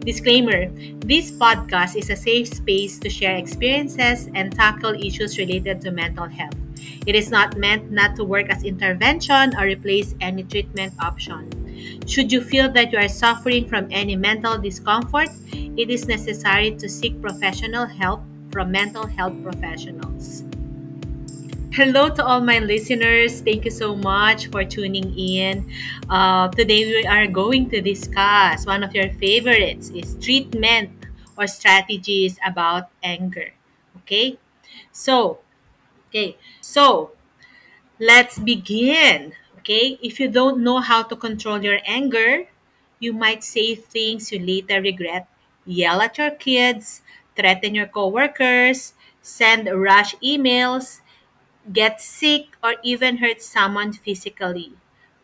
Disclaimer This podcast is a safe space to share experiences and tackle issues related to mental health. It is not meant not to work as intervention or replace any treatment option. Should you feel that you are suffering from any mental discomfort, it is necessary to seek professional help from mental health professionals. Hello to all my listeners. Thank you so much for tuning in. Uh, today we are going to discuss one of your favorites is treatment or strategies about anger. Okay? So, okay. So, let's begin. Okay? If you don't know how to control your anger, you might say things you later regret, yell at your kids, threaten your coworkers, send rush emails, get sick, or even hurt someone physically.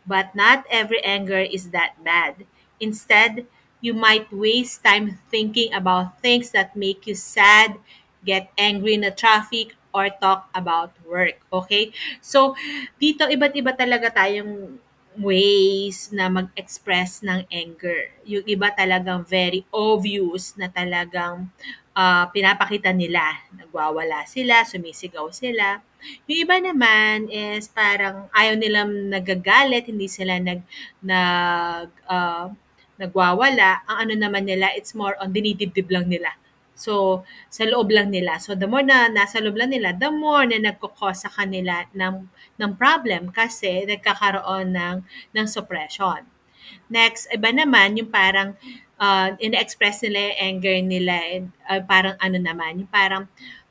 But not every anger is that bad. Instead, you might waste time thinking about things that make you sad, get angry in the traffic, or talk about work. Okay? So, dito iba't iba talaga tayong ways na mag-express ng anger. Yung iba talagang very obvious na talagang uh, pinapakita nila. Nagwawala sila, sumisigaw sila. Yung iba naman is parang ayaw nilang nagagalit, hindi sila nag nag uh, nagwawala. Ang ano naman nila, it's more on dinidibdib lang nila. So, sa loob lang nila. So, the more na nasa loob lang nila, the more na nagkukos sa kanila ng, ng problem kasi nagkakaroon ng, ng suppression. Next, iba naman yung parang uh, in-express nila yung anger nila, uh, parang ano naman, yung parang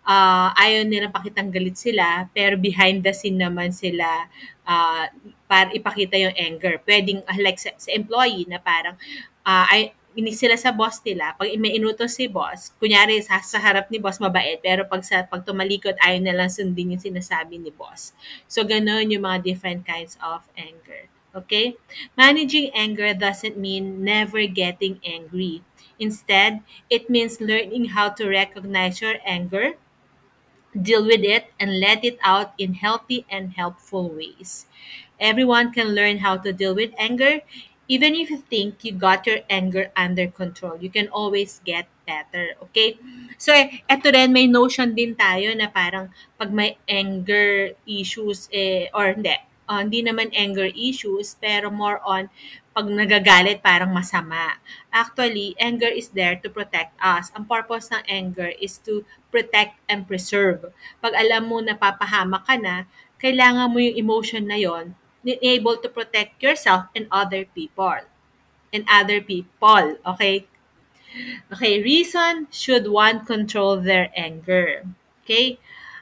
uh, ayaw nila pakitang galit sila, pero behind the scene naman sila uh, para ipakita yung anger. Pwedeng, uh, like sa, sa employee na parang, uh, ay, ini sila sa boss nila, pag may inutos si boss, kunyari sa, sa harap ni boss mabait, pero pag sa pag tumalikod ayaw na lang sundin yung sinasabi ni boss. So ganun yung mga different kinds of anger. Okay? Managing anger doesn't mean never getting angry. Instead, it means learning how to recognize your anger, deal with it, and let it out in healthy and helpful ways. Everyone can learn how to deal with anger. Even if you think you got your anger under control, you can always get better. Okay? So, eto rin, may notion din tayo na parang pag may anger issues, eh, or hindi, uh, hindi naman anger issues, pero more on pag nagagalit parang masama. Actually, anger is there to protect us. Ang purpose ng anger is to protect and preserve. Pag alam mo na papahama ka na, kailangan mo yung emotion na yon able to protect yourself and other people. And other people, okay? Okay, reason should one control their anger. Okay?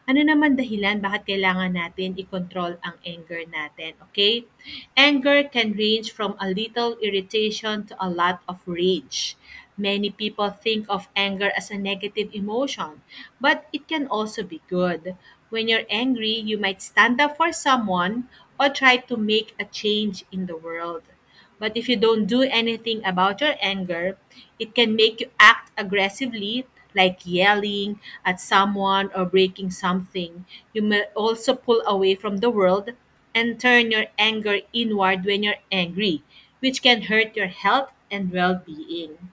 Ano naman dahilan bakit kailangan natin i-control ang anger natin, okay? Anger can range from a little irritation to a lot of rage. Many people think of anger as a negative emotion, but it can also be good. When you're angry, you might stand up for someone or try to make a change in the world. But if you don't do anything about your anger, it can make you act aggressively like yelling at someone or breaking something. You may also pull away from the world and turn your anger inward when you're angry, which can hurt your health and well being.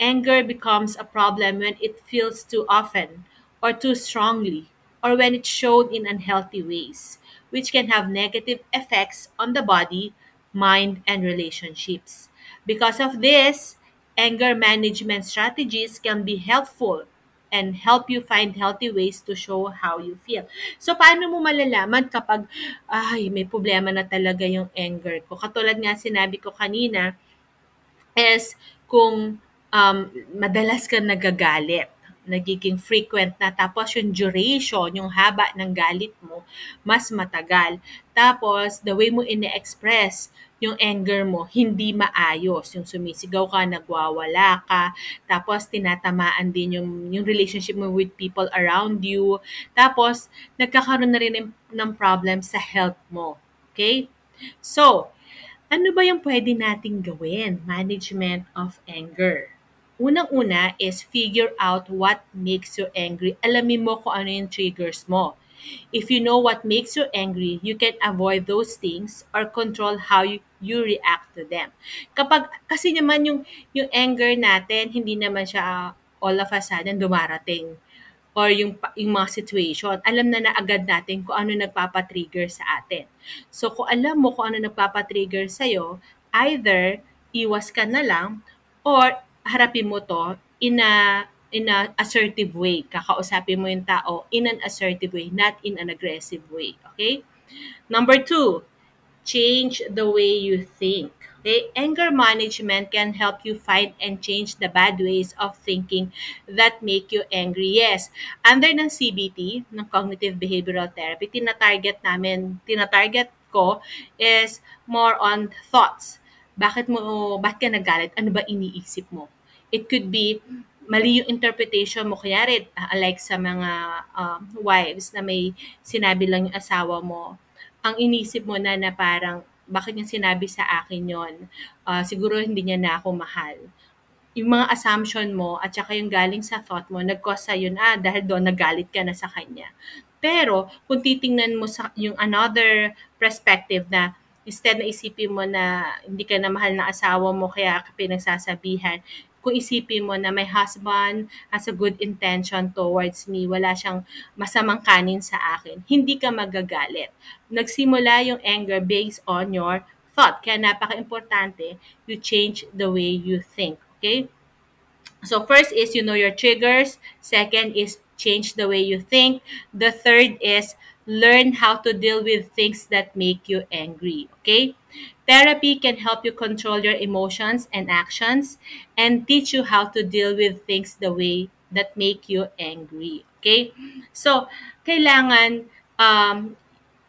Anger becomes a problem when it feels too often or too strongly or when it's shown in unhealthy ways, which can have negative effects on the body, mind, and relationships. Because of this, anger management strategies can be helpful and help you find healthy ways to show how you feel. So, paano mo malalaman kapag, ay, may problema na talaga yung anger ko? Katulad nga sinabi ko kanina, is kung um, madalas ka nagagalit nagiging frequent na tapos yung duration, yung haba ng galit mo, mas matagal. Tapos, the way mo ine-express yung anger mo, hindi maayos. Yung sumisigaw ka, nagwawala ka, tapos tinatamaan din yung, yung relationship mo with people around you. Tapos, nagkakaroon na rin ng, problem sa health mo. Okay? So, ano ba yung pwede nating gawin? Management of anger. Unang-una is figure out what makes you angry. Alamin mo kung ano yung triggers mo. If you know what makes you angry, you can avoid those things or control how you, you react to them. Kapag, kasi naman yung, yung anger natin, hindi naman siya uh, all of a sudden dumarating or yung, yung mga situation, alam na na agad natin kung ano nagpapatrigger sa atin. So, kung alam mo kung ano nagpapatrigger sa'yo, either iwas ka na lang or harapin mo to in a in a assertive way. Kakausapin mo yung tao in an assertive way, not in an aggressive way. Okay? Number two, change the way you think. Okay? Anger management can help you find and change the bad ways of thinking that make you angry. Yes, under ng CBT, ng Cognitive Behavioral Therapy, tina-target namin, tina-target ko is more on thoughts. Bakit mo, bakit ka nagalit? Ano ba iniisip mo? It could be mali yung interpretation mo. Kaya rin, uh, like sa mga um, wives na may sinabi lang yung asawa mo, ang inisip mo na na parang, bakit niya sinabi sa akin yon uh, siguro hindi niya na ako mahal. Yung mga assumption mo at saka yung galing sa thought mo, nag-cause sa'yo na ah, dahil doon nagalit ka na sa kanya. Pero kung titingnan mo sa yung another perspective na instead na isipin mo na hindi ka na mahal na asawa mo kaya ka pinagsasabihan, kung isipin mo na my husband has a good intention towards me, wala siyang masamang kanin sa akin, hindi ka magagalit. Nagsimula yung anger based on your thought. Kaya napaka-importante, you change the way you think. Okay? So first is you know your triggers. Second is change the way you think. The third is learn how to deal with things that make you angry. Okay? Therapy can help you control your emotions and actions and teach you how to deal with things the way that make you angry. Okay? So, kailangan um,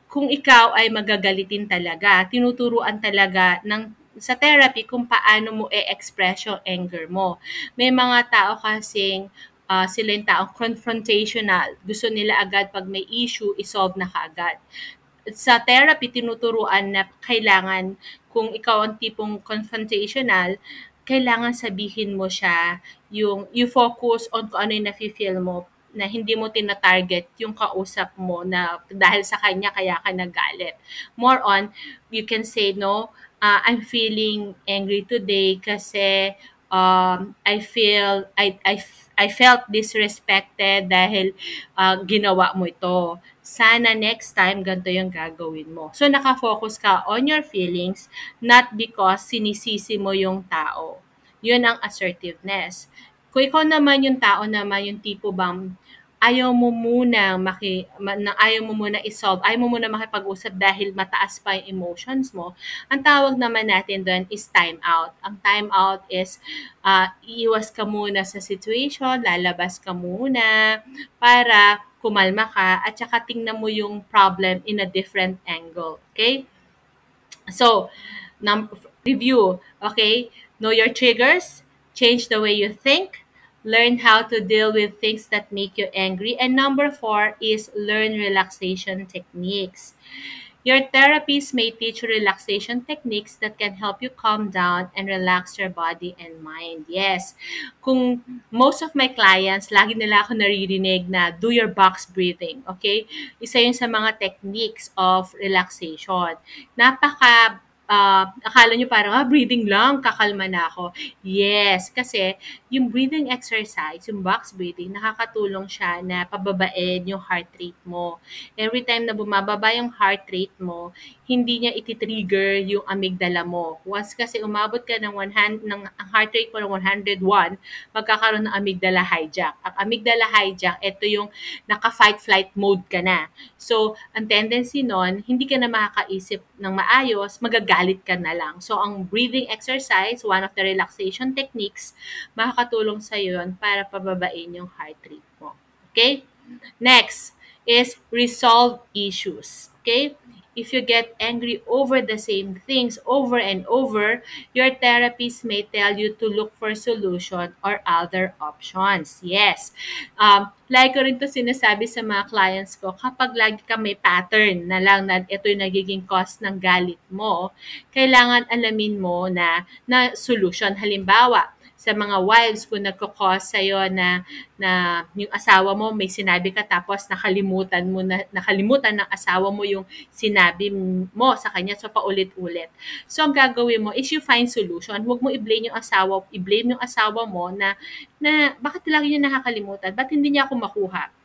kung ikaw ay magagalitin talaga, tinuturuan talaga ng sa therapy kung paano mo i-express yung anger mo. May mga tao kasing uh, sila yung taong confrontational. Gusto nila agad pag may issue, isolve na kaagad sa therapy, tinuturuan na kailangan, kung ikaw ang tipong confrontational, kailangan sabihin mo siya, yung, you focus on kung ano yung nafe-feel mo, na hindi mo tina-target yung kausap mo na dahil sa kanya kaya ka nagalit. More on, you can say, no, uh, I'm feeling angry today kasi um, I feel, I, I, I felt disrespected dahil uh, ginawa mo ito sana next time ganito yung gagawin mo. So, nakafocus ka on your feelings, not because sinisisi mo yung tao. Yun ang assertiveness. Kung ikaw naman yung tao naman, yung tipo bang ayaw mo muna maki, na ayaw mo muna i-solve, ayaw mo muna makipag-usap dahil mataas pa yung emotions mo, ang tawag naman natin doon is time out. Ang time out is uh, iiwas ka muna sa situation, lalabas ka muna para kumalma ka at saka tingnan mo yung problem in a different angle. Okay? So, num- review. Okay? Know your triggers, change the way you think, learn how to deal with things that make you angry. And number four is learn relaxation techniques. Your therapist may teach you relaxation techniques that can help you calm down and relax your body and mind. Yes, kung most of my clients, lagi nila ako naririnig na do your box breathing, okay? Isa yun sa mga techniques of relaxation. Napaka uh, akala nyo parang, ah, breathing lang, kakalma na ako. Yes, kasi yung breathing exercise, yung box breathing, nakakatulong siya na pababain yung heart rate mo. Every time na bumababa yung heart rate mo, hindi niya iti-trigger yung amygdala mo. Once kasi umabot ka ng, 100, ng heart rate mo ng 101, magkakaroon ng amygdala hijack. Ang amygdala hijack, ito yung naka-fight-flight mode ka na. So, ang tendency nun, hindi ka na makakaisip ng maayos, magagalit galit ka na lang. So, ang breathing exercise, one of the relaxation techniques, makakatulong sa yun para pababain yung heart rate mo. Okay? Next is resolve issues. Okay? If you get angry over the same things over and over, your therapist may tell you to look for solution or other options. Yes. Um, like ko rin to sinasabi sa mga clients ko, kapag lagi ka may pattern na lang na ito yung nagiging cause ng galit mo, kailangan alamin mo na, na solution. Halimbawa, sa mga wives kung nagko-cause sa'yo na, na yung asawa mo may sinabi ka tapos nakalimutan mo na, nakalimutan ng asawa mo yung sinabi mo sa kanya so paulit-ulit. So ang gagawin mo is you find solution. Huwag mo i-blame yung asawa, i-blame yung asawa mo na na bakit lagi niya nakakalimutan? Ba't hindi niya ako makuha?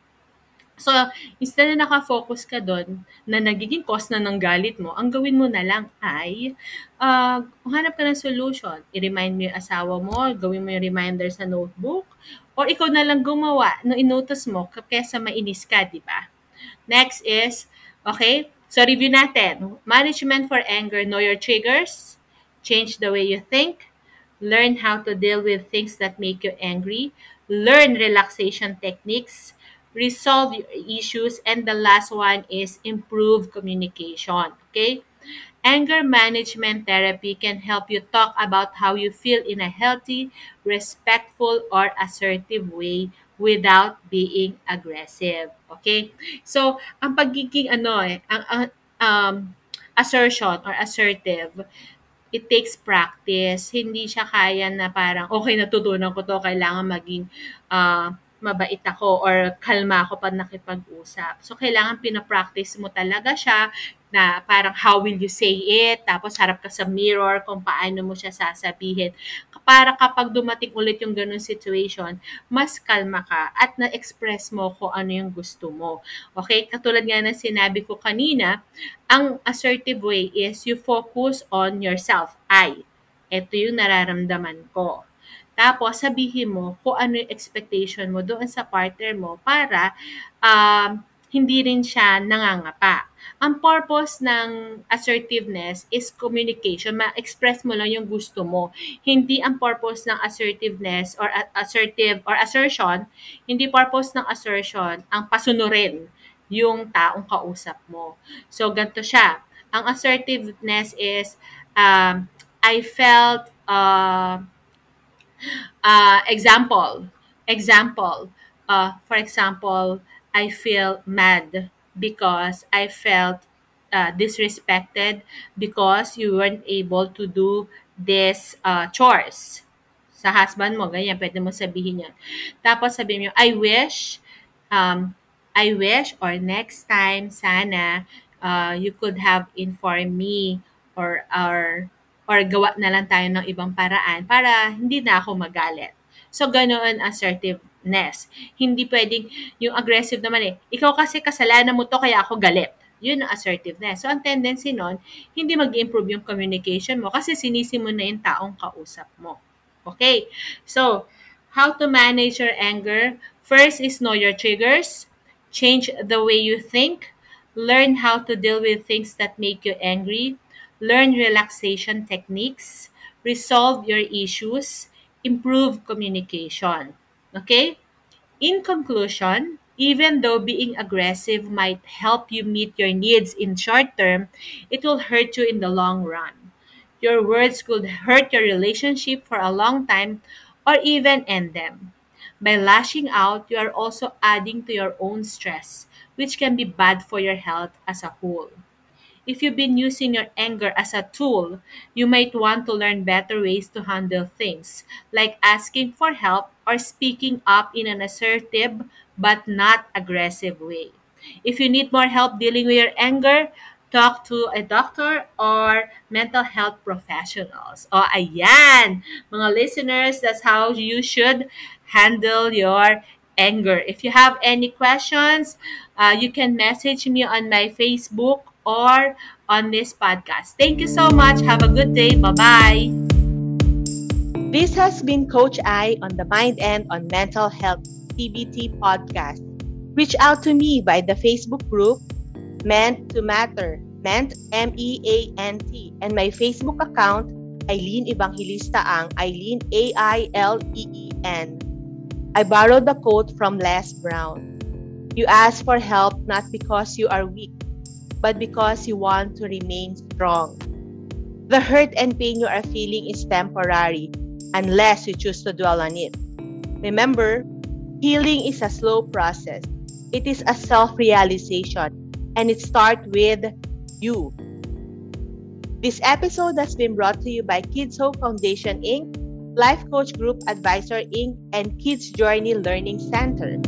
So, instead na nakafocus ka doon na nagiging cause na ng galit mo, ang gawin mo na lang ay uh, hanap ka ng solution. I-remind mo yung asawa mo, gawin mo yung reminder sa notebook, or ikaw na lang gumawa no inotos mo kaysa mainis ka, di ba? Next is, okay, so review natin. Management for anger, know your triggers, change the way you think, learn how to deal with things that make you angry, learn relaxation techniques, resolve your issues, and the last one is improve communication. Okay? Anger management therapy can help you talk about how you feel in a healthy, respectful, or assertive way without being aggressive. Okay? So, ang pagiging ano eh, ang, ang um, assertion or assertive, it takes practice. Hindi siya kaya na parang, okay, natutunan ko to, kailangan maging uh, mabait ako or kalma ako pag nakipag-usap. So, kailangan pinapractice mo talaga siya na parang how will you say it, tapos harap ka sa mirror kung paano mo siya sasabihin. Para kapag dumating ulit yung ganun situation, mas kalma ka at na-express mo kung ano yung gusto mo. Okay? Katulad nga ng sinabi ko kanina, ang assertive way is you focus on yourself. I. Ito yung nararamdaman ko. Tapos, sabihin mo kung ano yung expectation mo doon sa partner mo para um, hindi rin siya nangangapa. Ang purpose ng assertiveness is communication. Ma-express mo lang yung gusto mo. Hindi ang purpose ng assertiveness or assertive or assertion, hindi purpose ng assertion ang pasunurin yung taong kausap mo. So, ganito siya. Ang assertiveness is, um, I felt uh, Uh, example, example, uh, for example, I feel mad because I felt uh, disrespected because you weren't able to do this uh, chores. Sa husband mo, ganyan, pwede mo sabihin yan. Tapos sabihin mo, I wish, um, I wish, or next time, sana, uh, you could have informed me or, or or gawa na lang tayo ng ibang paraan para hindi na ako magalit. So, ganoon assertiveness. Hindi pwedeng, yung aggressive naman eh, ikaw kasi kasalanan mo to kaya ako galit. Yun ang assertiveness. So, ang tendency nun, hindi mag improve yung communication mo kasi sinisi mo na yung taong kausap mo. Okay? So, how to manage your anger? First is know your triggers. Change the way you think. Learn how to deal with things that make you angry learn relaxation techniques, resolve your issues, improve communication. Okay? In conclusion, even though being aggressive might help you meet your needs in short term, it will hurt you in the long run. Your words could hurt your relationship for a long time or even end them. By lashing out, you are also adding to your own stress, which can be bad for your health as a whole. If you've been using your anger as a tool, you might want to learn better ways to handle things, like asking for help or speaking up in an assertive but not aggressive way. If you need more help dealing with your anger, talk to a doctor or mental health professionals. O ayan, mga listeners, that's how you should handle your anger. If you have any questions, uh, you can message me on my Facebook or on this podcast. Thank you so much. Have a good day. Bye bye. This has been Coach I on the Mind and on Mental Health TBT podcast. Reach out to me by the Facebook group Meant to Matter, Meant M E A N T, and my Facebook account Eileen Evangelista Ang, Eileen A I L E E N. I borrowed the quote from Les Brown. You ask for help not because you are weak, but because you want to remain strong. The hurt and pain you are feeling is temporary unless you choose to dwell on it. Remember, healing is a slow process. It is a self-realization and it starts with you. This episode has been brought to you by Kids Hope Foundation Inc., Life Coach Group Advisor Inc., and Kids Journey Learning Center.